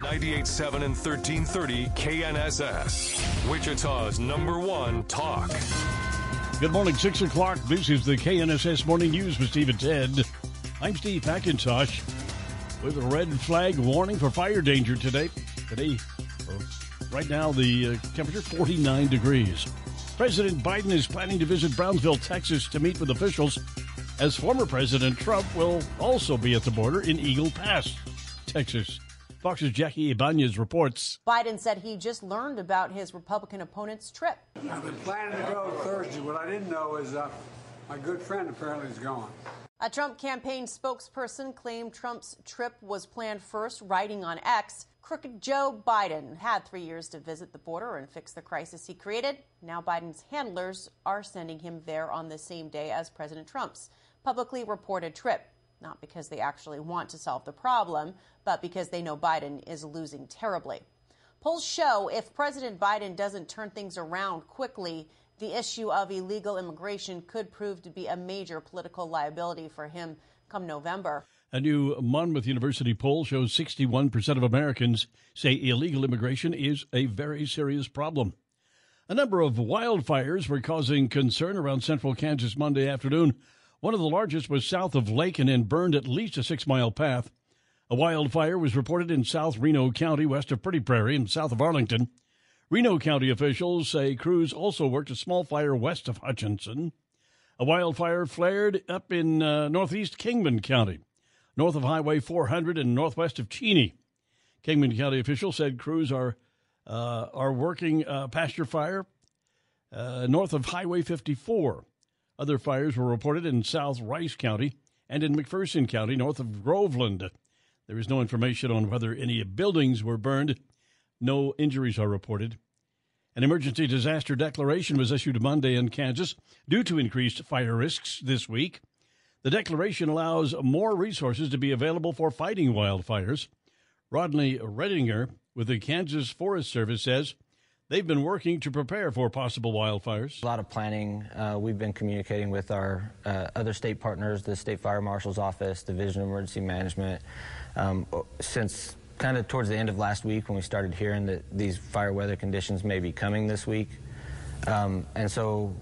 98.7 and 1330 KNSS. Wichita's number one talk. Good morning, 6 o'clock. This is the KNSS Morning News with Steve and Ted. I'm Steve McIntosh with a red flag warning for fire danger today. Today, uh, right now, the uh, temperature 49 degrees. President Biden is planning to visit Brownsville, Texas to meet with officials, as former President Trump will also be at the border in Eagle Pass, Texas. Fox's Jackie Ibanez reports. Biden said he just learned about his Republican opponent's trip. I've been planning to go Thursday. What I didn't know is uh, my good friend apparently is gone. A Trump campaign spokesperson claimed Trump's trip was planned first, writing on X. Crooked Joe Biden had three years to visit the border and fix the crisis he created. Now Biden's handlers are sending him there on the same day as President Trump's publicly reported trip not because they actually want to solve the problem, but because they know Biden is losing terribly. Polls show if President Biden doesn't turn things around quickly, the issue of illegal immigration could prove to be a major political liability for him come November. A new Monmouth University poll shows 61% of Americans say illegal immigration is a very serious problem. A number of wildfires were causing concern around central Kansas Monday afternoon. One of the largest was south of Lake and burned at least a six mile path. A wildfire was reported in South Reno County, west of Pretty Prairie, and south of Arlington. Reno County officials say crews also worked a small fire west of Hutchinson. A wildfire flared up in uh, northeast Kingman County, north of Highway 400 and northwest of Cheney. Kingman County officials said crews are uh, are working uh, pasture fire uh, north of Highway 54. Other fires were reported in South Rice County and in McPherson County, north of Groveland. There is no information on whether any buildings were burned. No injuries are reported. An emergency disaster declaration was issued Monday in Kansas due to increased fire risks this week. The declaration allows more resources to be available for fighting wildfires. Rodney Redinger with the Kansas Forest Service says They've been working to prepare for possible wildfires. A lot of planning. Uh, we've been communicating with our uh, other state partners, the State Fire Marshal's Office, Division of Emergency Management, um, since kind of towards the end of last week when we started hearing that these fire weather conditions may be coming this week. Um, and so,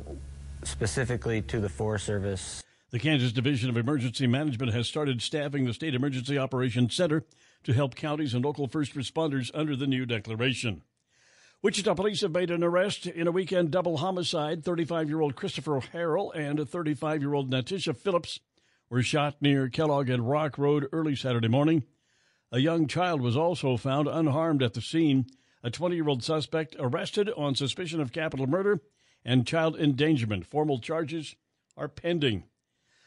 specifically to the Forest Service. The Kansas Division of Emergency Management has started staffing the State Emergency Operations Center to help counties and local first responders under the new declaration. Wichita police have made an arrest in a weekend double homicide. 35 year old Christopher Harrell and 35 year old Natisha Phillips were shot near Kellogg and Rock Road early Saturday morning. A young child was also found unharmed at the scene. A 20 year old suspect arrested on suspicion of capital murder and child endangerment. Formal charges are pending.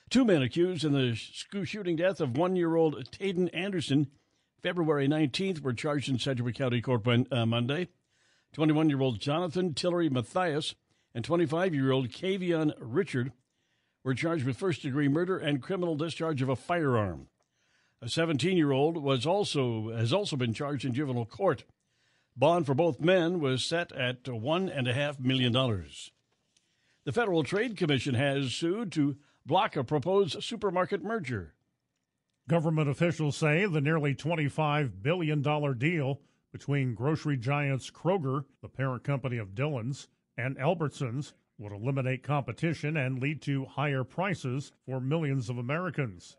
Two men accused in the shooting death of one year old Taden Anderson February 19th were charged in Sedgwick County Court uh, Monday. 21 year old Jonathan Tillery Matthias and 25 year old Kavion Richard were charged with first degree murder and criminal discharge of a firearm. A 17 year old was also has also been charged in juvenile court. Bond for both men was set at one and a half million dollars. The Federal Trade Commission has sued to block a proposed supermarket merger. Government officials say the nearly $25 billion deal between grocery giants Kroger, the parent company of Dillon's, and Albertsons would eliminate competition and lead to higher prices for millions of Americans.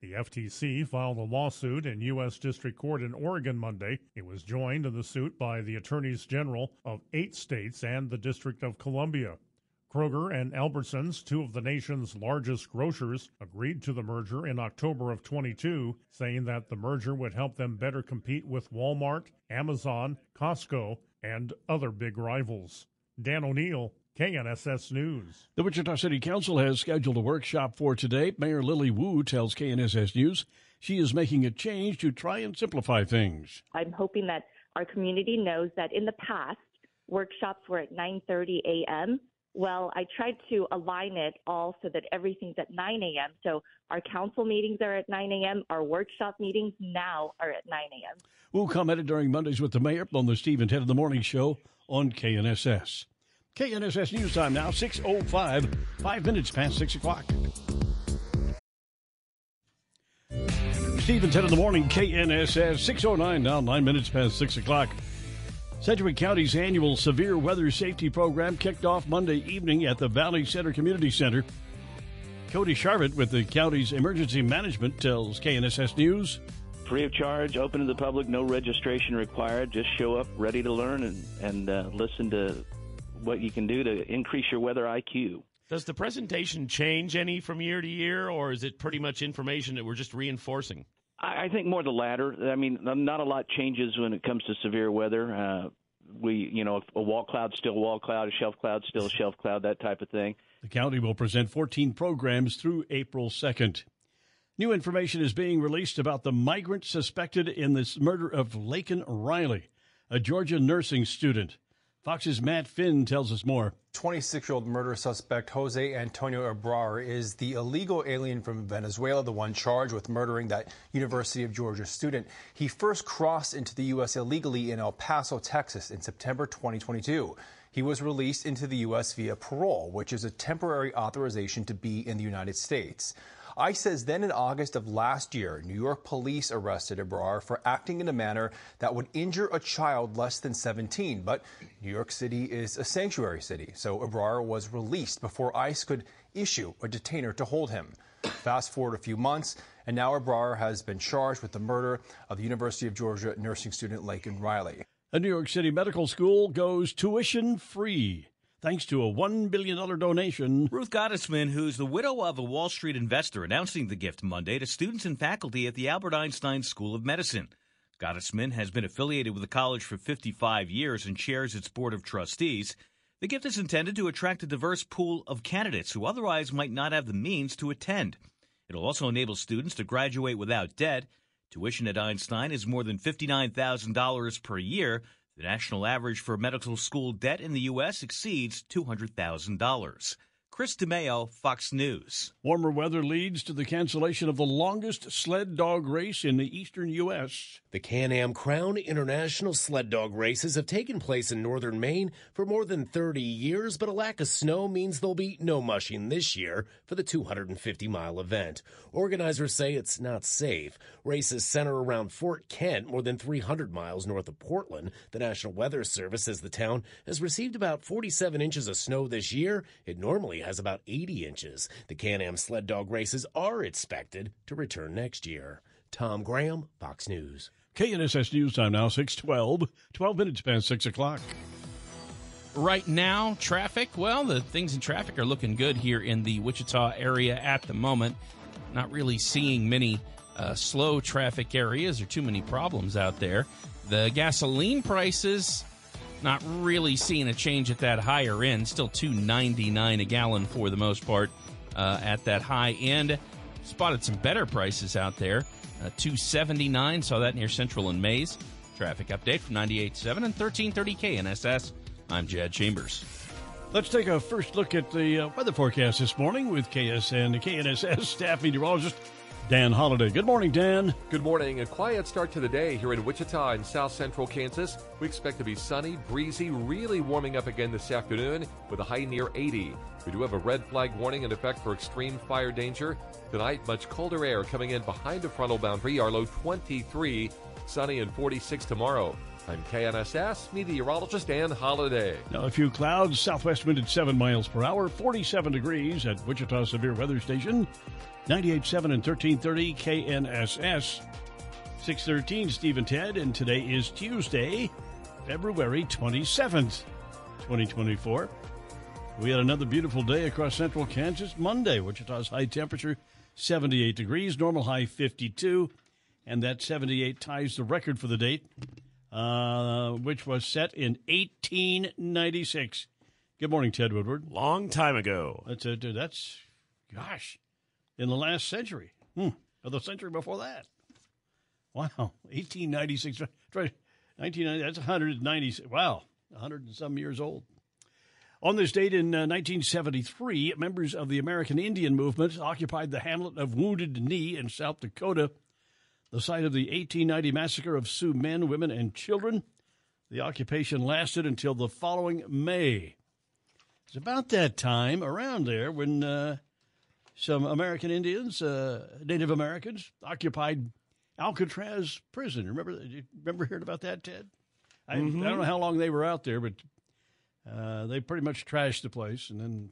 The FTC filed a lawsuit in U.S. District Court in Oregon Monday. It was joined in the suit by the attorneys general of eight states and the District of Columbia. Kroger and Albertsons, two of the nation's largest grocers, agreed to the merger in October of 22, saying that the merger would help them better compete with Walmart, Amazon, Costco, and other big rivals. Dan O'Neill, KNSS News. The Wichita City Council has scheduled a workshop for today. Mayor Lily Wu tells KNSS News she is making a change to try and simplify things. I'm hoping that our community knows that in the past, workshops were at 9:30 a.m. Well, I tried to align it all so that everything's at 9 a.m. So our council meetings are at 9 a.m. Our workshop meetings now are at 9 a.m. Wu commented during Mondays with the mayor on the and Ted in the Morning Show on KNSS. KNSS News Time now, 6.05, five minutes past 6 o'clock. Steve and Ted in the Morning, KNSS, 6.09 now, nine minutes past 6 o'clock. Sedgwick County's annual Severe Weather Safety Program kicked off Monday evening at the Valley Center Community Center. Cody Sharvett with the county's emergency management tells KNSS News. Free of charge, open to the public, no registration required. Just show up ready to learn and, and uh, listen to what you can do to increase your weather IQ. Does the presentation change any from year to year, or is it pretty much information that we're just reinforcing? I, think more the latter. I mean, not a lot changes when it comes to severe weather. Uh, we, you know, a wall cloud still a wall cloud, a shelf cloud still a shelf cloud, that type of thing. The county will present 14 programs through April 2nd. New information is being released about the migrant suspected in this murder of Laken Riley, a Georgia nursing student. Fox's Matt Finn tells us more. 26 year old murder suspect Jose Antonio Ibarra is the illegal alien from Venezuela, the one charged with murdering that University of Georgia student. He first crossed into the U.S. illegally in El Paso, Texas in September 2022. He was released into the U.S. via parole, which is a temporary authorization to be in the United States. ICE says then in August of last year, New York police arrested Ibarra for acting in a manner that would injure a child less than 17. But New York City is a sanctuary city, so Ibarra was released before ICE could issue a detainer to hold him. Fast forward a few months, and now Ibarra has been charged with the murder of the University of Georgia nursing student Laken Riley. A New York City medical school goes tuition free thanks to a $1 billion donation. Ruth Gottesman, who's the widow of a Wall Street investor, announcing the gift Monday to students and faculty at the Albert Einstein School of Medicine. Gottesman has been affiliated with the college for 55 years and chairs its board of trustees. The gift is intended to attract a diverse pool of candidates who otherwise might not have the means to attend. It'll also enable students to graduate without debt. Tuition at Einstein is more than $59,000 per year, the national average for medical school debt in the U.S. exceeds $200,000. Chris DeMeo, Fox News. Warmer weather leads to the cancellation of the longest sled dog race in the eastern U.S. The Can Am Crown International Sled Dog races have taken place in northern Maine for more than 30 years, but a lack of snow means there'll be no mushing this year for the 250 mile event. Organizers say it's not safe. Races center around Fort Kent, more than 300 miles north of Portland. The National Weather Service says the town has received about 47 inches of snow this year. It normally has about 80 inches. The Can Am sled dog races are expected to return next year. Tom Graham, Fox News. KNSS News Time now, 612, 12 minutes past 6 o'clock. Right now, traffic, well, the things in traffic are looking good here in the Wichita area at the moment. Not really seeing many uh, slow traffic areas or too many problems out there. The gasoline prices, not really seeing a change at that higher end. Still 2.99 a gallon for the most part uh, at that high end. Spotted some better prices out there. Uh, 279, saw that near Central and Maize. Traffic update from 98.7 and 1330 KNSS. I'm Jad Chambers. Let's take a first look at the uh, weather forecast this morning with KSN, KNSS staff meteorologist Dan Holliday. Good morning, Dan. Good morning. A quiet start to the day here in Wichita and south central Kansas. We expect to be sunny, breezy, really warming up again this afternoon with a high near 80. We do have a red flag warning in effect for extreme fire danger. Tonight, much colder air coming in behind the frontal boundary. Our low 23, sunny and 46 tomorrow. I'm KNSS meteorologist Dan Holliday. Now, a few clouds, southwest wind at 7 miles per hour, 47 degrees at Wichita Severe Weather Station, 98.7 and 1330 KNSS. 613 Steve and Ted, and today is Tuesday, February 27th, 2024. We had another beautiful day across central Kansas Monday. Wichita's high temperature 78 degrees, normal high 52, and that 78 ties the record for the date, uh, which was set in 1896. Good morning, Ted Woodward. Long time ago. That's uh, dude, that's gosh, in the last century. Hmm. Or the century before that. Wow, 1896. 1990. That's 190. Wow, 100 and some years old. On this date in uh, 1973, members of the American Indian movement occupied the hamlet of Wounded Knee in South Dakota, the site of the 1890 massacre of Sioux men, women, and children. The occupation lasted until the following May. It's about that time, around there, when uh, some American Indians, uh, Native Americans, occupied Alcatraz prison. Remember, you remember hearing about that, Ted? I, Mhm. I don't know how long they were out there, but uh, they pretty much trashed the place, and then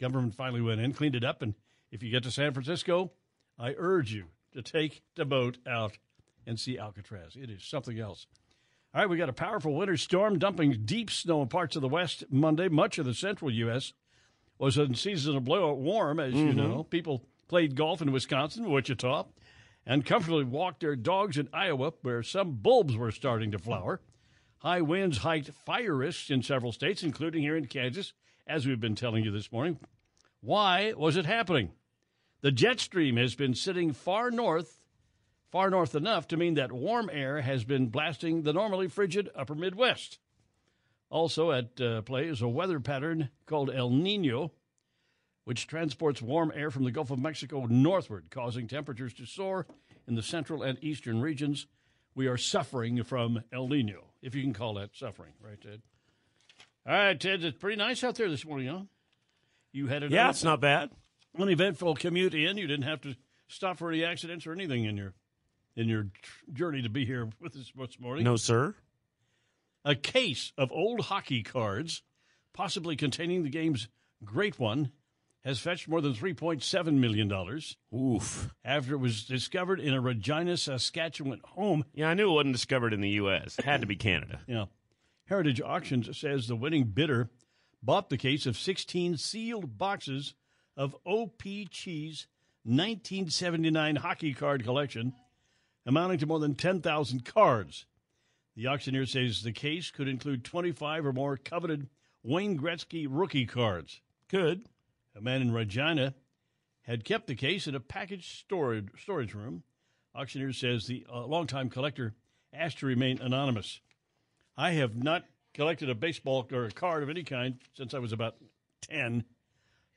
government finally went in, cleaned it up, and if you get to San Francisco, I urge you to take the boat out and see Alcatraz. It is something else. All right, we got a powerful winter storm dumping deep snow in parts of the west Monday. Much of the central U.S. was in season of blowout warm, as you Mhm. know. People played golf in Wisconsin, Wichita, and comfortably walked their dogs in Iowa, where some bulbs were starting to flower. High winds hiked fire risks in several states, including here in Kansas, as we've been telling you this morning. Why was it happening? The jet stream has been sitting far north, far north enough to mean that warm air has been blasting the normally frigid upper Midwest. Also at uh, play is a weather pattern called El Nino, which transports warm air from the Gulf of Mexico northward, causing temperatures to soar in the central and eastern regions. We are suffering from El Nino, if you can call that suffering, right, Ted? All right, Ted, it's pretty nice out there this morning, huh? You had an Yeah, it's not bad. Uneventful commute in. You didn't have to stop for any accidents or anything in your in your journey to be here with us this morning. No, sir. A case of old hockey cards, possibly containing the game's great one, has fetched more than $3.7 million. Oof. After it was discovered in a Regina, Saskatchewan home. Yeah, I knew it wasn't discovered in the U.S. It had to be Canada. Yeah. Heritage Auctions says the winning bidder bought the case of 16 sealed boxes of OP Cheese 1979 hockey card collection, amounting to more than 10,000 cards. The auctioneer says the case could include 25 or more coveted Wayne Gretzky rookie cards. Could. A man in Regina had kept the case in a packaged storage, storage room. Auctioneer says the uh, longtime collector asked to remain anonymous. I have not collected a baseball or a card of any kind since I was about 10.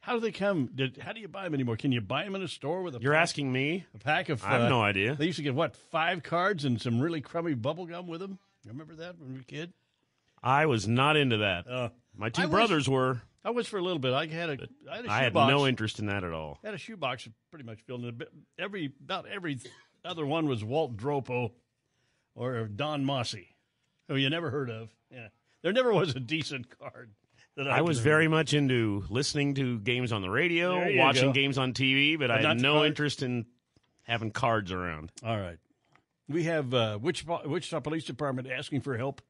How do they come? Did, how do you buy them anymore? Can you buy them in a store with a You're pack- asking me? a pack of? I have uh, no idea. They used to get what five cards and some really crummy bubble gum with them. You remember that when we were a kid? I was not into that. Uh, My two I was- brothers were. I was for a little bit. I had a, I had a I had shoebox. no interest in that at all. had a shoebox pretty much filled in. a bit- Every about every other one was Walt Dropo or Don Mossi, who you never heard of. Yeah, there never was a decent card. That I, I was very much into listening to games on the radio, watching go. games on TV, but But I had no cards? interest in having cards around. All right. We have uh, Wichita, Wichita Police Department asking for help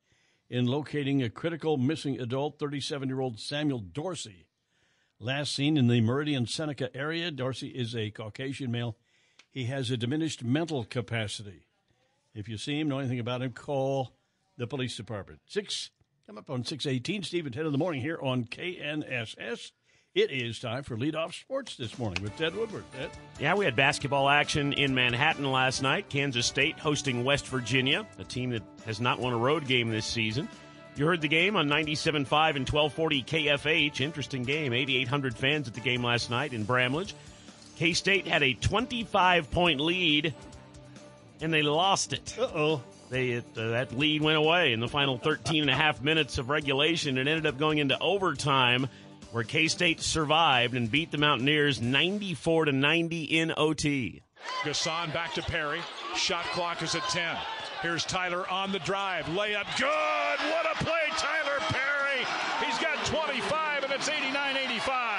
in locating a critical missing adult, 37 year old Samuel Dorsey. Last seen in the Meridian Seneca area, Dorsey is a Caucasian male. He has a diminished mental capacity. If you see him, know anything about him, call the police department. Six, come up on 618, Steve at 10 in the morning here on KNSS. It is time for leadoff sports this morning with Ted Woodward. Ted? Yeah, we had basketball action in Manhattan last night. Kansas State hosting West Virginia, a team that has not won a road game this season. You heard the game on 97.5 and 1240 KFH. Interesting game. 8,800 fans at the game last night in Bramlage. K State had a 25 point lead, and they lost it. Uh oh. They, uh, that lead went away in the final 13 and a half minutes of regulation. and ended up going into overtime where K State survived and beat the Mountaineers 94 to 90 in OT. Gasson back to Perry. Shot clock is at 10. Here's Tylor on the drive. Layup good. What a play, Tylor Perry. He's got 25 and it's 89 85.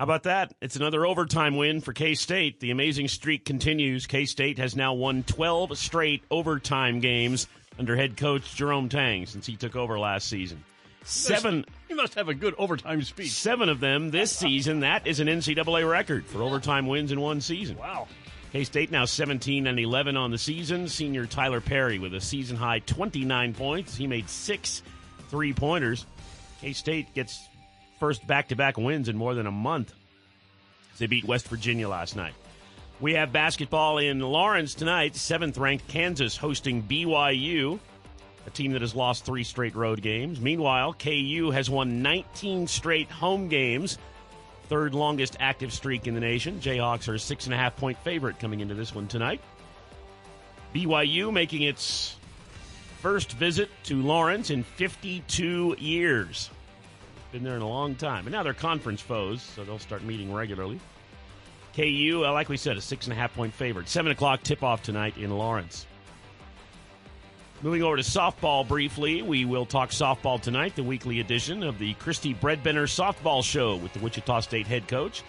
How about that? It's another overtime win for K State. The amazing streak continues. K State has now won 12 straight overtime games under head coach Jerome Tang since he took over last season. Seven. You must have a good overtime speech. Seven of them this season. That is an NCAA record for overtime wins in one season. Wow. K State now 17 and 11 on the season. Senior Tylor Perry with a season high 29 points. He made six three pointers. K State gets first back to back wins in more than a month. They beat West Virginia last night. We have basketball in Lawrence tonight. Seventh ranked Kansas hosting BYU, a team that has lost three straight road games. Meanwhile, KU has won 19 straight home games, third longest active streak in the nation. Jayhawks are a six and a half point favorite coming into this one tonight. BYU making its first visit to Lawrence in 52 years. Been there in a long time. And now they're conference foes, so they'll start meeting regularly. KU, uh, like we said, a six and a half point favorite. Seven o'clock tip off tonight in Lawrence. Moving over to softball briefly, we will talk softball tonight, the weekly edition of the Kristi Bredbenner Softball Show with the Wichita State head coach.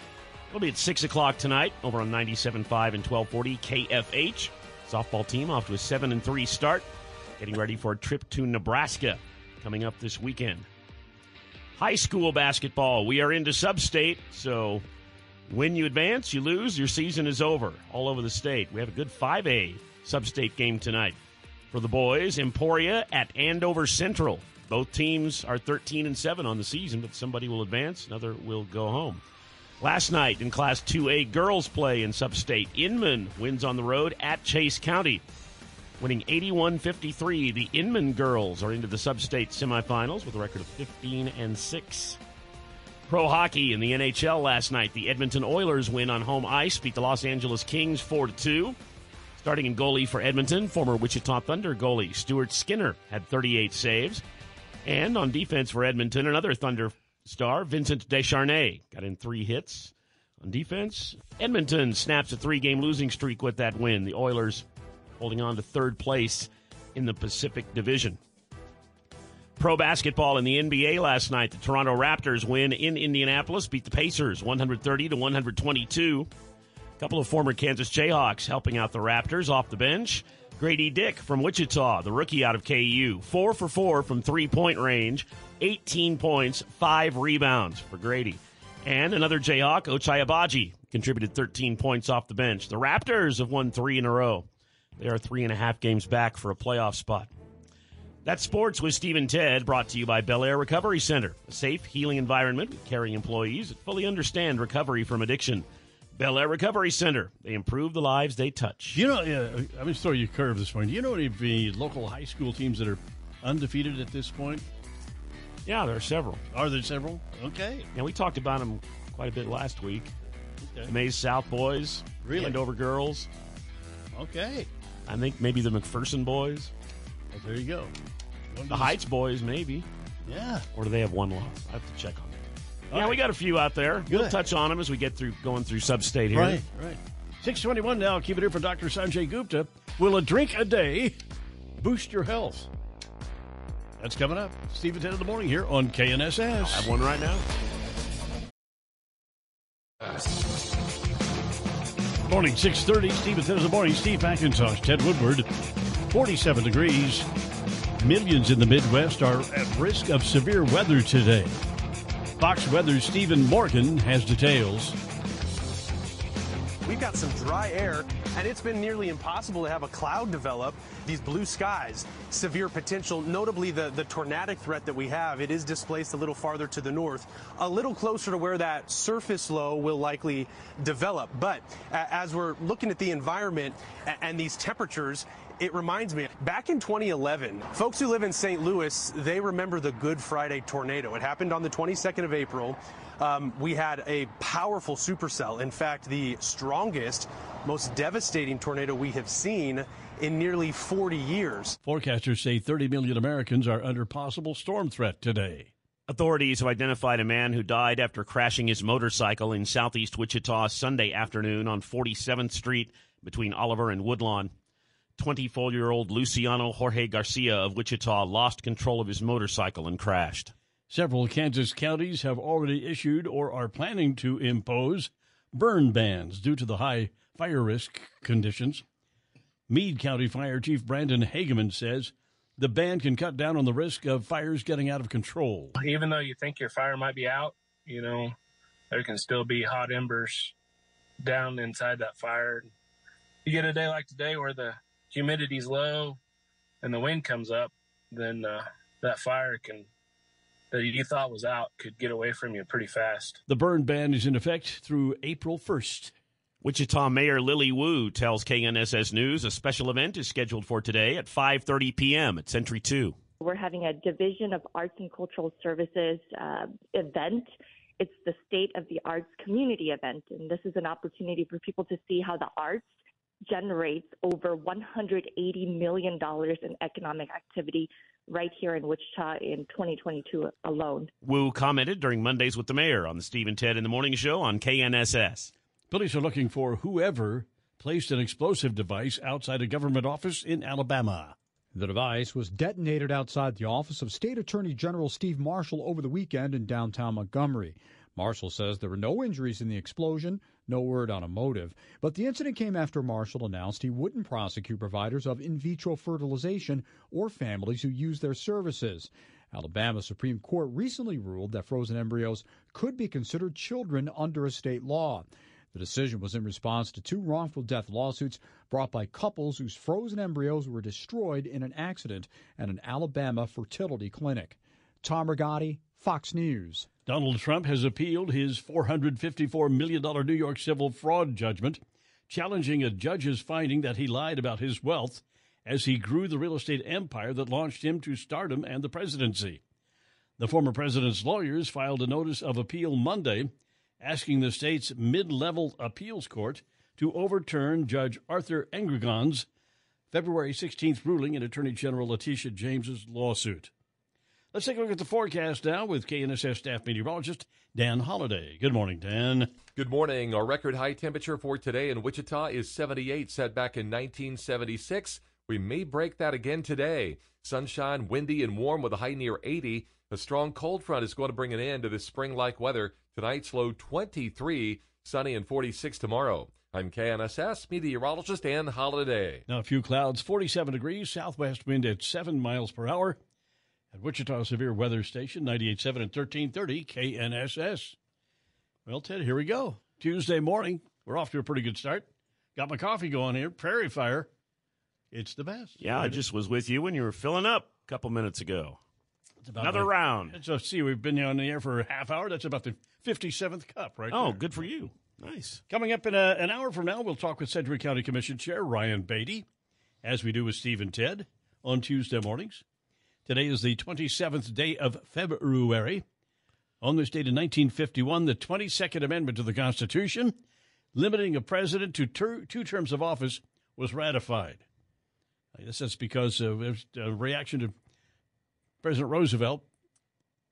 It'll be at 6 o'clock tonight over on 97.5 and 1240 KFH. Softball team off to a 7 and 3 start, getting ready for a trip to Nebraska coming up this weekend. High school basketball, we are into sub state, so when you advance, you lose, your season is over all over the state. We have a good 5A sub state game tonight. For the boys, Emporia at Andover Central. Both teams are 13 and 7 on the season, but somebody will advance, another will go home. Last night in Class 2A girls play in Substate, Inman wins on the road at Chase County. Winning 81 53, the Inman girls are into the sub state semifinals with a record of 15 and 6. Pro hockey in the NHL last night, the Edmonton Oilers win on home ice, beat the Los Angeles Kings 4 2. Starting in goalie for Edmonton, former Wichita Thunder goalie Stuart Skinner had 38 saves. And on defense for Edmonton, another Thunder star, Vincent Desharnais, got in three hits. On defense, Edmonton snaps a three game losing streak with that win. The Oilers holding on to third place in the Pacific Division. Pro basketball in the NBA last night. The Toronto Raptors win in Indianapolis, beat the Pacers 130 to 122 A couple of former Kansas Jayhawks helping out the Raptors off the bench. Grady Dick from Wichita, the rookie out of KU, four for four from three point range, 18 points, five rebounds for Grady. And another Jayhawk, Ochai Agbaji, contributed 13 points off the bench. The Raptors have won three in a row. They are three and a half games back for a playoff spot. That's sports with Stephen Ted, brought to you by Bel Air Recovery Center, a safe, healing environment with caring employees that fully understand recovery from addiction. Bel Air Recovery Center. They improve the lives they touch. You know, yeah, I'm going to throw you a curve this morning. Do you know any of the local high school teams that are undefeated at this point? Yeah, there are several. Are there several? Okay. Yeah, we talked about them quite a bit last week. Okay. The Maize South boys, really? Andover girls. Okay. I think maybe the McPherson boys. Well, there you go. the Heights boys, maybe. Yeah. Or do they have one loss? I have to check on that. Yeah, we got a few out there. Good. We'll touch on them as we get through going through sub-state here. Right, right. 621 now. Keep it here for Dr. Sanjay Gupta. Will a drink a day boost your health? That's coming up. Steve at 10 in the morning here on KNSS. I have one right now. Morning, 6.30. Steve 10 morning. Steve McIntosh, Ted Woodward. 47 degrees. Millions in the Midwest are at risk of severe weather today. Fox Weather's Stephen Morgan has details. We've got some dry air, and it's been nearly impossible to have a cloud develop. These blue skies, severe potential, notably the, the tornadic threat that we have. It is displaced a little farther to the north, a little closer to where that surface low will likely develop. But as we're looking at the environment and these temperatures, it reminds me, back in 2011, folks who live in St. Louis, they remember the Good Friday tornado. It happened on the 22nd of April. Um, we had a powerful supercell. In fact, the strongest, most devastating tornado we have seen in nearly 40 years. Forecasters say 30 million Americans are under possible storm threat today. Authorities have identified a man who died after crashing his motorcycle in southeast Wichita Sunday afternoon on 47th Street between Oliver and Woodlawn. 24 year old Luciano Jorge Garcia of Wichita lost control of his motorcycle and crashed. Several Kansas counties have already issued or are planning to impose burn bans due to the high fire risk conditions. Meade County Fire Chief Brandon Hageman says the ban can cut down on the risk of fires getting out of control. Even though you think your fire might be out, you know, there can still be hot embers down inside that fire. You get a day like today where the humidity's low and the wind comes up, then uh, that fire can that you thought was out could get away from you pretty fast. The burn ban is in effect through April 1st. Wichita Mayor Lily Wu tells KNSS News a special event is scheduled for today at 5:30 p.m. at Century 2. We're having a Division of Arts and Cultural Services uh, event. It's the State of the Arts Community event, and this is an opportunity for people to see how the arts generates over $180 million in economic activity right here in Wichita in 2022 alone. Wu commented during Mondays with the Mayor on the Steve and Ted in the Morning Show on KNSS. Police are looking for whoever placed an explosive device outside a government office in Alabama. The device was detonated outside the office of State Attorney General Steve Marshall over the weekend in downtown Montgomery. Marshall says there were no injuries in the explosion, no word on a motive, but the incident came after Marshall announced he wouldn't prosecute providers of in vitro fertilization or families who use their services. Alabama Supreme Court recently ruled that frozen embryos could be considered children under a state law. The decision was in response to two wrongful death lawsuits brought by couples whose frozen embryos were destroyed in an accident at an Alabama fertility clinic. Tom Rigotti, Fox News. Donald Trump has appealed his $454 million New York civil fraud judgment, challenging a judge's finding that he lied about his wealth as he grew the real estate empire that launched him to stardom and the presidency. The former president's lawyers filed a notice of appeal Monday asking the state's mid level appeals court to overturn Judge Arthur Engoron's February 16th ruling in Attorney General Letitia James's lawsuit. Let's take a look at the forecast now with KNSS staff meteorologist Dan Holliday. Good morning, Dan. Good morning. Our record high temperature for today in Wichita is 78, set back in 1976. We may break that again today. Sunshine, windy, and warm with a high near 80. A strong cold front is going to bring an end to this spring like weather. Tonight's low 23, sunny and 46 tomorrow. I'm KNSS meteorologist Dan Holliday. Now, a few clouds, 47 degrees, southwest wind at 7 miles per hour. At Wichita Severe Weather Station, 98.7 and 1330 KNSS. Well, Ted, here we go. Tuesday morning. We're off to a pretty good start. Got my coffee going here. Prairie Fire. It's the best. Yeah, I just was with you when you were filling up a couple minutes ago. Another my, round. So, see, we've been on the air for a half hour. That's about the 57th cup, right? Oh, there. good for you. Nice. Coming up in a, an hour from now, we'll talk with Sedgwick County Commission Chair Ryan Baty, as we do with Steve and Ted on Tuesday mornings. Today is the 27th day of February. On this date in 1951, the 22nd Amendment to the Constitution, limiting a president to ter- two terms of office, was ratified. I guess that's because of a reaction to President Roosevelt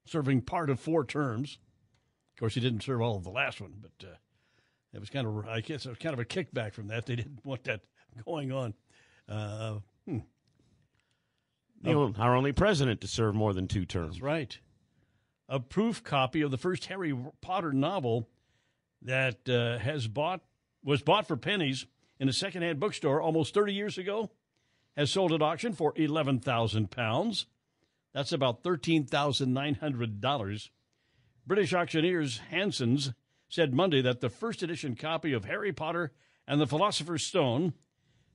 serving part of four terms. Of course, he didn't serve all of the last one, but uh, it was kind of, I guess, it was kind of a kickback from that. They didn't want that going on. Uh, hmm. You know, our only president to serve more than two terms. That's right. A proof copy of the first Harry Potter novel that uh, has bought was bought for pennies in a secondhand bookstore almost 30 years ago has sold at auction for 11,000 pounds. That's about $13,900. British auctioneers Hanson's said Monday that the first edition copy of Harry Potter and the Philosopher's Stone,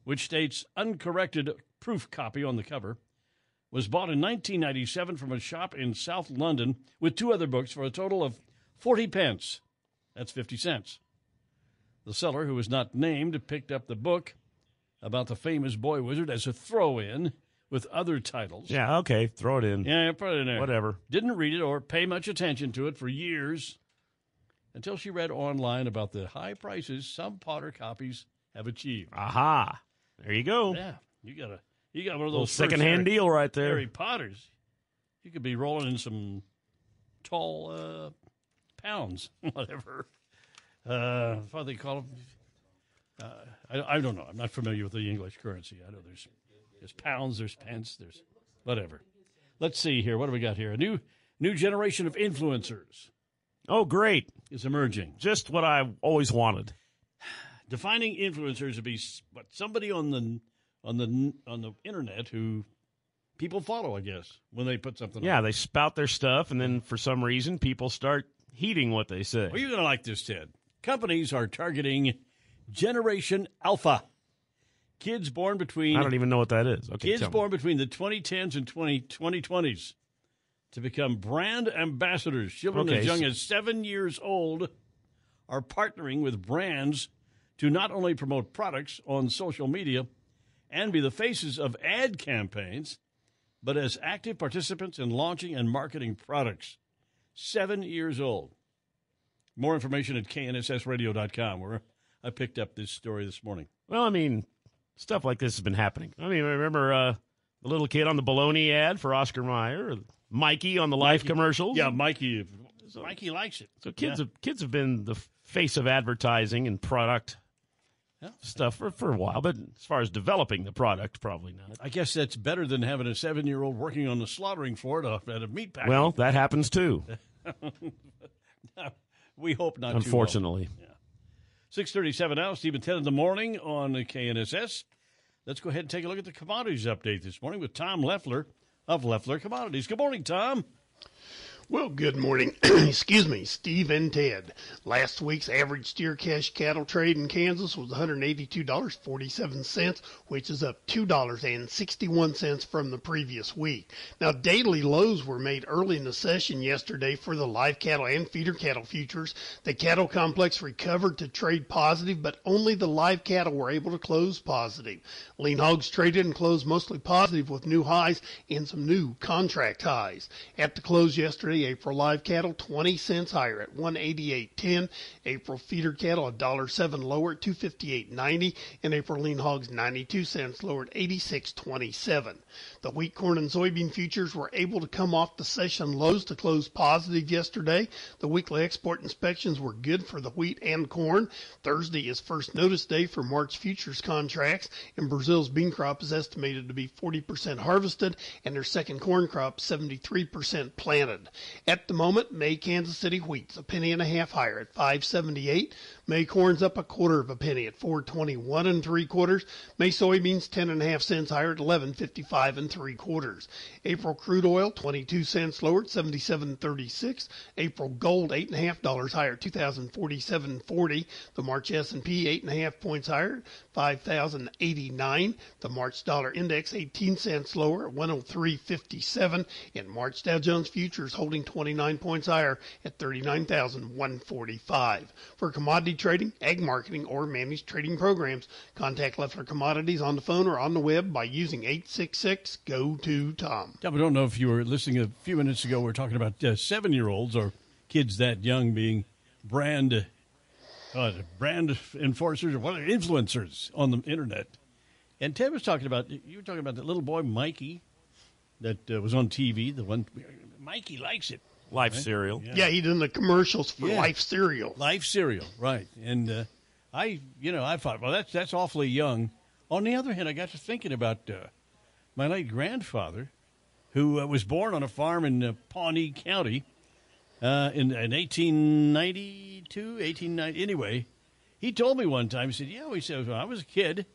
which states uncorrected proof copy on the cover, was bought in 1997 from a shop in South London with two other books for a total of 40 pence. That's 50 cents. The seller, who was not named, picked up the book about the famous boy wizard as a throw in with other titles. Yeah, okay, throw it in. Yeah, put it in there. Whatever. Didn't read it or pay much attention to it for years until she read online about the high prices some Potter copies have achieved. Aha. There you go. Yeah, you got a you got one of those secondhand deal right there. Harry Potters. You could be rolling in some tall uh, pounds, whatever. Uh, what they call them. Uh, I, I don't know. I'm not familiar with the English currency. I know there's there's pounds, there's pence, there's whatever. Let's see here. What do we got here? A new new generation of influencers. Oh, great! Is emerging. Just what I always wanted. Defining influencers to be what somebody on the on the on the internet who people follow. I guess when they put something. Yeah, on. they spout their stuff, and then for some reason, people start heeding what they say. Well, you're going to like this, Ted. Companies are targeting Generation Alpha. Kids born between I don't even know what that is. Okay, kids born between the 2010s and 20, 2020s. to become brand ambassadors. Children Okay, as young so- as seven years old are partnering with brands to not only promote products on social media and be the faces of ad campaigns, but as active participants in launching and marketing products. Seven years old. More information at knssradio.com, where I picked up this story this morning. Well, I mean, stuff like this has been happening. I mean, I remember uh, the little kid on the baloney ad for Oscar Mayer, Mikey on the Life Mikey- commercials. Yeah, Mikey. Mikey likes it. So kids Yeah. have kids have been the face of advertising and product stuff for, for a while, but as far as developing the product, probably not. I guess that's better than having a seven year old working on the slaughtering floor at a, at a meat packer. Well, that happens too. we hope not. Unfortunately. Six thirty-seven now. Stephen ten in the morning on the KNSS. Let's go ahead and take a look at the commodities update this morning with Tom Leffler of Leffler Commodities. Good morning, Tom. Well, good morning. Excuse me, Steve and Ted. Last week's average steer cash cattle trade in Kansas was $182.47, which is up $2.61 from the previous week. Now, daily lows were made early in the session yesterday for the live cattle and feeder cattle futures. The cattle complex recovered to trade positive, but only the live cattle were able to close positive. Lean hogs traded and closed mostly positive with new highs and some new contract highs. At the close yesterday, April live cattle 20 cents higher at 188.10. April feeder cattle $1.07 lower at 258.90. And April lean hogs 92 cents lower at 86.27. The wheat, corn, and soybean futures were able to come off the session lows to close positive yesterday. The weekly export inspections were good for the wheat and corn. Thursday is first notice day for March futures contracts, and Brazil's bean crop is estimated to be 40% harvested and their second corn crop 73% planted. At the moment, May Kansas City wheat's a penny and a half higher at 578. May corn's up a quarter of a penny at 421 and three quarters. May soybeans 10 and a half cents higher at 1155 and three quarters. April crude oil 22 cents lower at 77.36. April gold eight and a half dollars higher, 2,047.40. The March S&P eight and a half points higher, 5,089. The March dollar index 18 cents lower at 103.57. And March Dow Jones futures holding 29 points higher at 39,145. For commodity trading, ag marketing, or managed trading programs, contact Leffler Commodities on the phone or on the web by using 866 go to Tom. Tom, I don't know if you were listening a few minutes ago. We are talking about uh, seven year olds or kids that young being brand uh, brand enforcers or what influencers on the internet. And Ted was talking about you were talking about that little boy Mikey that uh, was on TV. The one Mikey likes it. Life Right? cereal. Yeah, he did the commercials for Yeah. Life cereal. Life cereal, right? And uh, I, you know, I thought, well, that's that's awfully young. On the other hand, I got to thinking about uh, my late grandfather, who uh, was born on a farm in uh, Pawnee County uh, in, in 1892, 1890. Anyway, he told me one time, he said, yeah, he said, when I was a kid,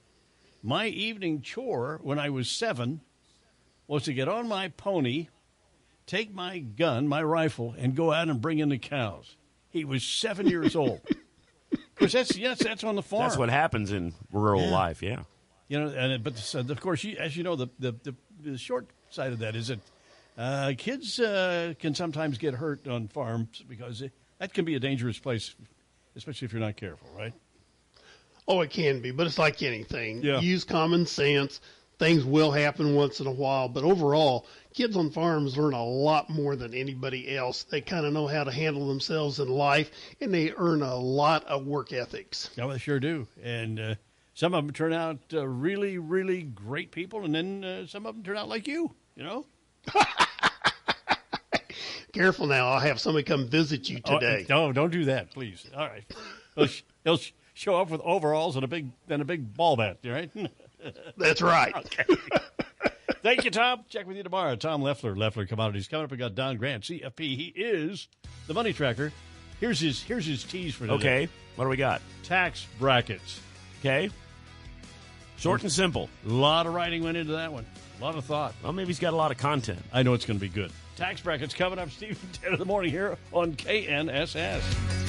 my evening chore when I was seven was to get on my pony, take my gun, my rifle, and go out and bring in the cows. He was seven years old. Because that's yes, that's on the farm. That's what happens in rural Yeah. life. Yeah. You know, and but the, of course, you, as you know, the, the the the short side of that is that uh, kids uh, can sometimes get hurt on farms because it, that can be a dangerous place, especially if you're not careful, right? Oh, it can be, but it's like anything. Yeah. Use common sense. Things will happen once in a while, but overall, kids on farms learn a lot more than anybody else. They kind of know how to handle themselves in life, and they earn a lot of work ethics. Yeah, they sure do. And uh, some of them turn out uh, really, really great people, and then uh, some of them turn out like you. You know. Careful now, I'll have somebody come visit you today. Oh, no, don't do that, please. All right. He'll, sh- he'll sh- show up with overalls and a big and a big ball bat. All right. That's right. Okay. Thank you, Tom. Check with you tomorrow. Tom Leffler, Leffler Commodities. Coming up, we got Don Grant, CFP. He is the money tracker. Here's his here's his tease for today. Okay. What do we got? Tax brackets. Okay. Short and simple. A lot of writing went into that one. A lot of thought. Well, maybe he's got a lot of content. I know it's going to be good. Tax brackets coming up, Steve, 10 in the morning here on KNSS.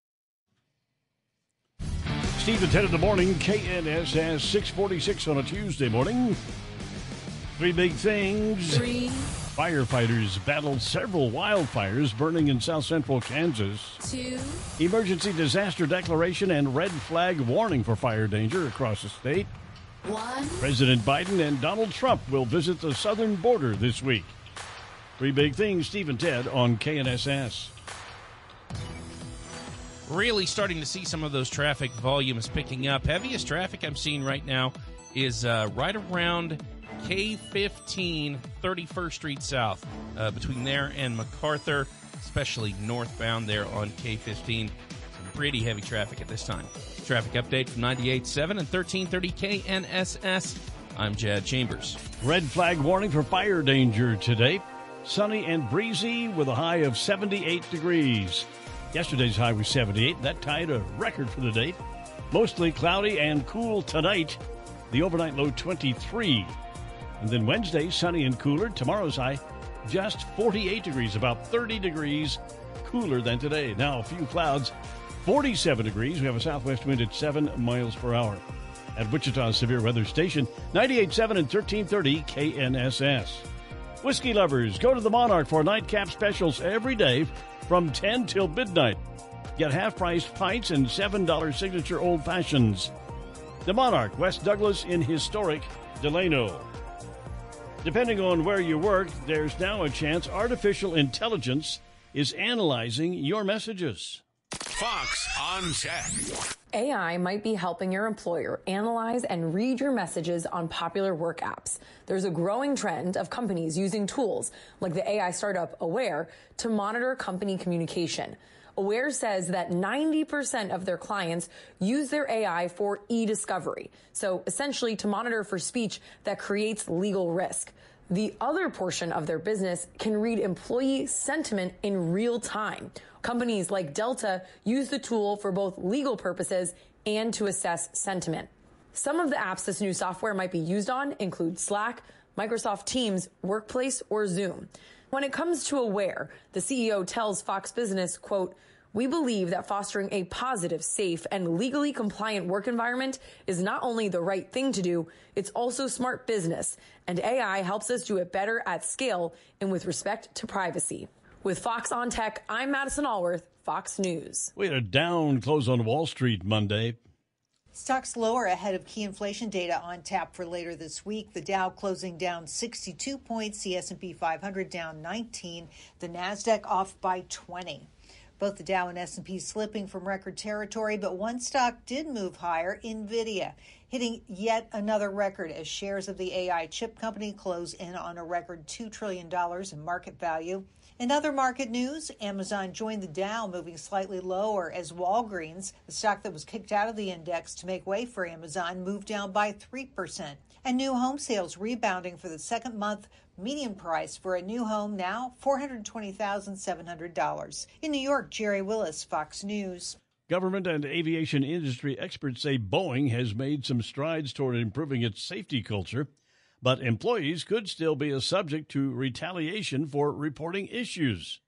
Steve and Ted in the morning, KNSS 646 on a Tuesday morning. Three big things. Three. Firefighters battled several wildfires burning in south central Kansas. Two. Emergency disaster declaration and red flag warning for fire danger across the state. One. President Biden and Donald Trump will visit the southern border this week. Three big things, Steve and Ted on KNSS. Really starting to see some of those traffic volumes picking up. Heaviest traffic I'm seeing right now is uh, right around K15, 31st Street South, uh, between there and MacArthur, especially northbound there on K15. Some pretty heavy traffic at this time. Traffic update from 98.7 and 1330 KNSS. I'm Jad Chambers. Red flag warning for fire danger today. Sunny and breezy with a high of 78 degrees. Yesterday's high was 78. That tied a record for the date. Mostly cloudy and cool tonight. The overnight low 23. And then Wednesday, sunny and cooler. Tomorrow's high, just 48 degrees, about 30 degrees cooler than today. Now, a few clouds, 47 degrees. We have a southwest wind at 7 miles per hour. At Wichita's Severe Weather Station, 98.7 and 1330 KNSS. Whiskey lovers, go to the Monarch for nightcap specials every day from 10 till midnight. Get half price pints and $7 signature old fashions. The Monarch, West Douglas in historic Delano. Depending on where you work, there's now a chance artificial intelligence is analyzing your messages. Fox on Tech. AI might be helping your employer analyze and read your messages on popular work apps. There's a growing trend of companies using tools like the AI startup Aware to monitor company communication. Aware says that 90% of their clients use their AI for e-discovery. So essentially to monitor for speech that creates legal risk. The other portion of their business can read employee sentiment in real time. Companies like Delta use the tool for both legal purposes and to assess sentiment. Some of the apps this new software might be used on include Slack, Microsoft Teams, Workplace, or Zoom. When it comes to Aware, the CEO tells Fox Business, quote, we believe that fostering a positive, safe, and legally compliant work environment is not only the right thing to do, it's also smart business, and AI helps us do it better at scale and with respect to privacy. With Fox on Tech, I'm Madison Alworth, Fox News. We had a down close on Wall Street Monday. Stocks lower ahead of key inflation data on tap for later this week. The Dow closing down 62 points, the S&P 500 down 19, the Nasdaq off by 20. Both the Dow and S&P slipping from record territory, but one stock did move higher, Nvidia, hitting yet another record as shares of the AI chip company close in on a record $2 trillion in market value. In other market news, Amazon joined the Dow, moving slightly lower as Walgreens, the stock that was kicked out of the index to make way for Amazon, moved down by 3%. And new home sales rebounding for the second month. Median price for a new home now $420,700. In New York, Jerry Willis, Fox News. Government and aviation industry experts say Boeing has made some strides toward improving its safety culture, but employees could still be a subject to retaliation for reporting issues.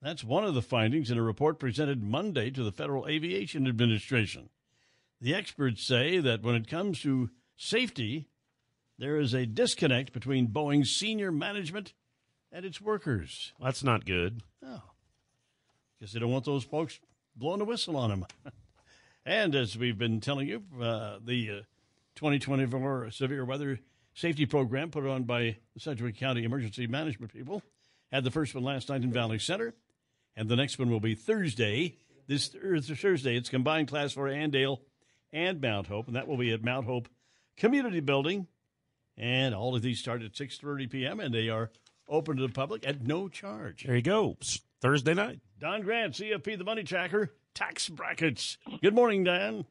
That's one of the findings in a report presented Monday to the Federal Aviation Administration. The experts say that when it comes to safety, there is a disconnect between Boeing's senior management and its workers. That's not good. Oh. Guess they don't want those folks blowing the whistle on them. and as we've been telling you, uh, the uh, 2024 Severe Weather Safety Program put on by the Sedgwick County Emergency Management people had the first one last night in Valley Center, and the next one will be Thursday. This Thursday, it's combined class for Andale and Mount Hope, and that will be at Mount Hope Community Building. And all of these start at 6.30 p.m., and they are open to the public at no charge. There you go. Thursday night. Don Grant, CFP, the Money Tracker, tax brackets. Good morning, Dan.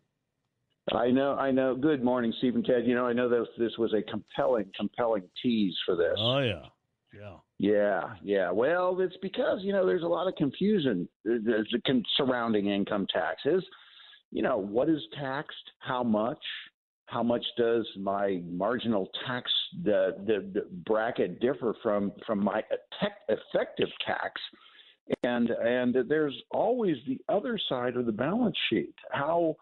I know, I know. Good morning, Stephen Ted. You know, I know this this was a compelling, compelling tease for this. Oh yeah, yeah, yeah, yeah. Well, it's because you know there's a lot of confusion uh, surrounding income taxes. You know, what is taxed? How much? How much does my marginal tax the, the, the bracket differ from from my effective tax? And and there's always the other side of the balance sheet. How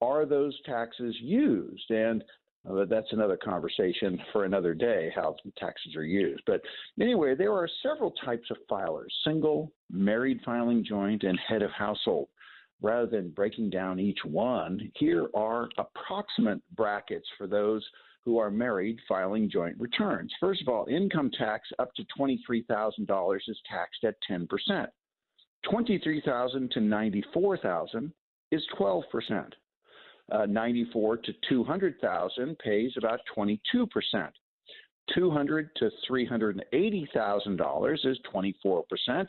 are those taxes used? And uh, that's another conversation for another day, how taxes are used. But anyway, there are several types of filers single, married filing joint, and head of household. Rather than breaking down each one, here are approximate brackets for those who are married filing joint returns. First of all, income tax up to $23,000 is taxed at 10%. 23,000 to 94,000 is 12% uh, 94 to 200,000 pays about 22 percent. 200 to 380 thousand dollars is 24 percent.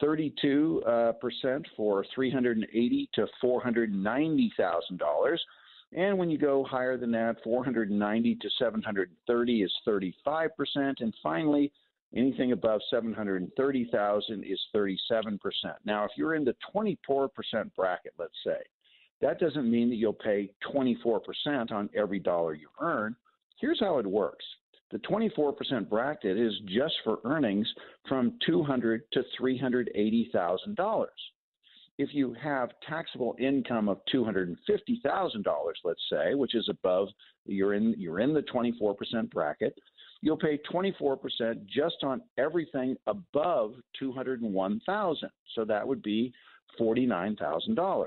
32 uh, percent for 380 to 490 thousand dollars. And when you go higher than that, 490 to 730 is 35 percent. And finally, anything above 730,000 is 37 percent. Now, if you're in the 24 percent bracket, let's say, that doesn't mean that you'll pay 24% on every dollar you earn. Here's how it works. The 24% bracket is just for earnings from $200 to $380,000. If you have taxable income of $250,000, let's say, which is above you're in you're in the 24% bracket, you'll pay 24% just on everything above 201,000. So that would be $49,000.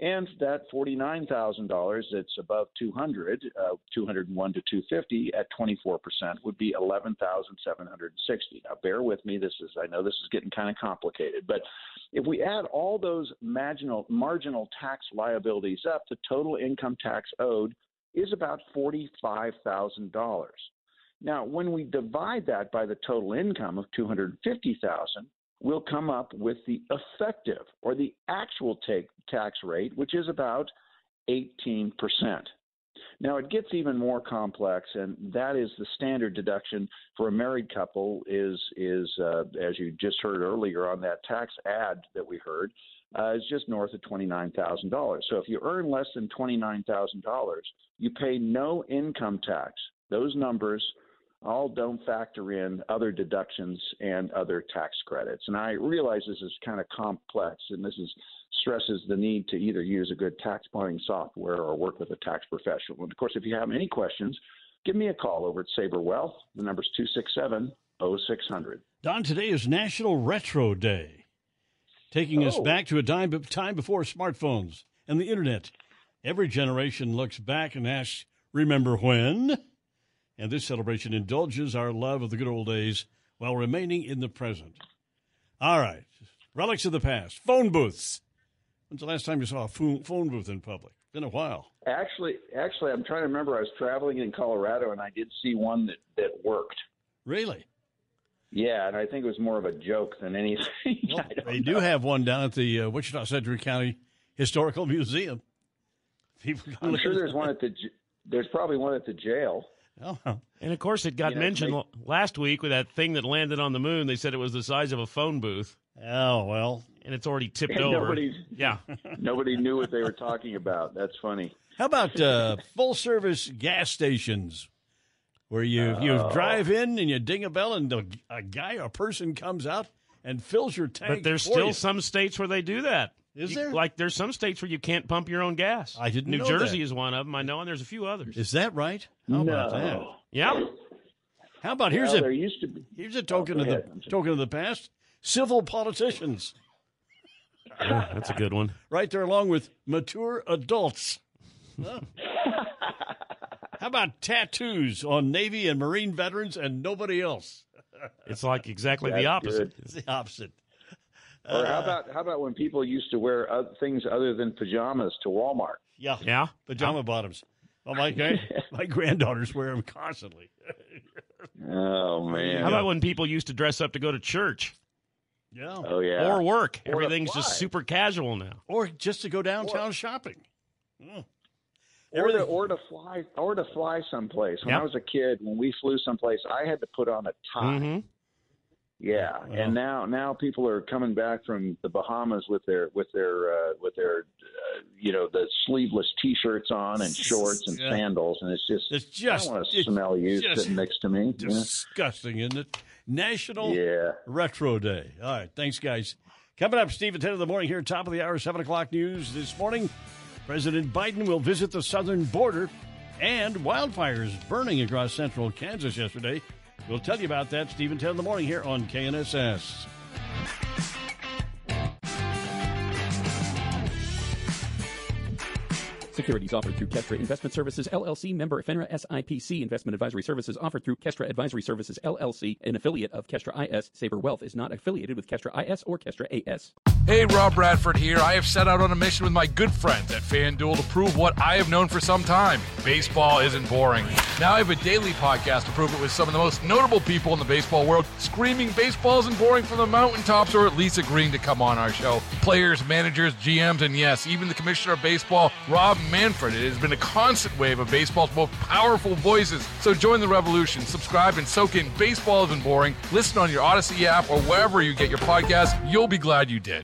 and that forty-nine thousand dollars that's above two hundred, uh, two hundred and one to two fifty at twenty-four percent would be eleven thousand seven hundred and sixty. Now, bear with me. This is I know this is getting kind of complicated, but if we add all those marginal marginal tax liabilities up, the total income tax owed is about forty-five thousand dollars. Now, when we divide that by the total income of two hundred fifty thousand, we'll come up with the effective or the actual take, tax rate, which is about 18%. Now it gets even more complex, and that is the standard deduction for a married couple is is uh, as you just heard earlier on that tax ad that we heard uh, is just north of twenty nine thousand dollars. So if you earn less than twenty nine thousand dollars, you pay no income tax. Those numbers all don't factor in other deductions and other tax credits. And I realize this is kind of complex, and this is stresses the need to either use a good tax planning software or work with a tax professional. And of course, if you have any questions, give me a call over at Saber Wealth. The number's 267 0600. Don, today is National Retro Day, taking oh. us back to a time, time before smartphones and the internet. Every generation looks back and asks, Remember when? And this celebration indulges our love of the good old days while remaining in the present. All right, relics of the past, phone booths. When's the last time you saw a phone booth in public? Been a while. Actually, actually, I'm trying to remember. I was traveling in Colorado and I did see one that that worked. Really? Yeah, and I think it was more of a joke than anything. Well, they know. do have one down at the uh, Wichita Sedgwick County Historical Museum. People I'm sure there's one at the. There's probably one at the jail. Oh. And of course, it got you know, mentioned make... last week with that thing that landed on the moon. They said it was the size of a phone booth. Oh well, and it's already tipped and over. Yeah, nobody knew what they were talking about. That's funny. How about uh, full service gas stations, where you you oh. drive in and you ding a bell and a, a guy or person comes out and fills your tank. But there's still you. some states where they do that. Is you, there? Like there's some states where you can't pump your own gas. I didn't. New Jersey that. is one of them. I know, and there's a few others. Is that right? How no. about that? Yeah. How about here's well, a there used to be. here's a token oh, of the token of the past. Civil politicians. Yeah, that's a good one. Right there, along with mature adults. Huh? How about tattoos on Navy and Marine veterans and nobody else? It's like exactly the opposite. Good. It's the opposite. Or how about how about when people used to wear uh, things other than pajamas to Walmart? Yeah, yeah, pajama bottoms. Oh my my granddaughters wear them constantly. Oh man! How about when people used to dress up to go to church? Yeah. Oh yeah. Or work. Or Everything's just super casual now. Or just to go downtown shopping. Oh. or to or to fly or to fly someplace. When Yep. I was a kid, when we flew someplace, I had to put on a tie. Mhm. Yeah, Well. and now now people are coming back from the Bahamas with their with their uh, with their uh, you know the sleeveless T-shirts on and shorts and Yeah. sandals, and it's just It's just- I don't want to smell you sitting next to me. Disgusting, isn't it? National Yeah. Retro Day. All right, thanks, guys. Coming up, Steve, at 10 in the morning here, top of the hour, 7 o'clock news this morning. President Biden will visit the southern border and wildfires burning across central Kansas yesterday. We'll tell you about that, at 10 in the morning here on KNSS. Securities offered through Kestra Investment Services LLC, member FINRA SIPC. Investment advisory services offered through Kestra Advisory Services LLC, an affiliate of Kestra IS. Saber Wealth is not affiliated with Kestra IS or Kestra AS. Hey, Rob Bradford here. I have set out on a mission with my good friends at FanDuel to prove what I have known for some time baseball isn't boring. Now I have a daily podcast to prove it with some of the most notable people in the baseball world, screaming baseball isn't boring from the mountaintops or at least agreeing to come on our show. Players, managers, GMs, and yes, even the commissioner of baseball, Rob Manfred. It has been a constant wave of baseball's most powerful voices. So join the revolution. Subscribe and soak in Baseball Isn't Boring. Listen on your Audacy app or wherever you get your podcasts. You'll be glad you did.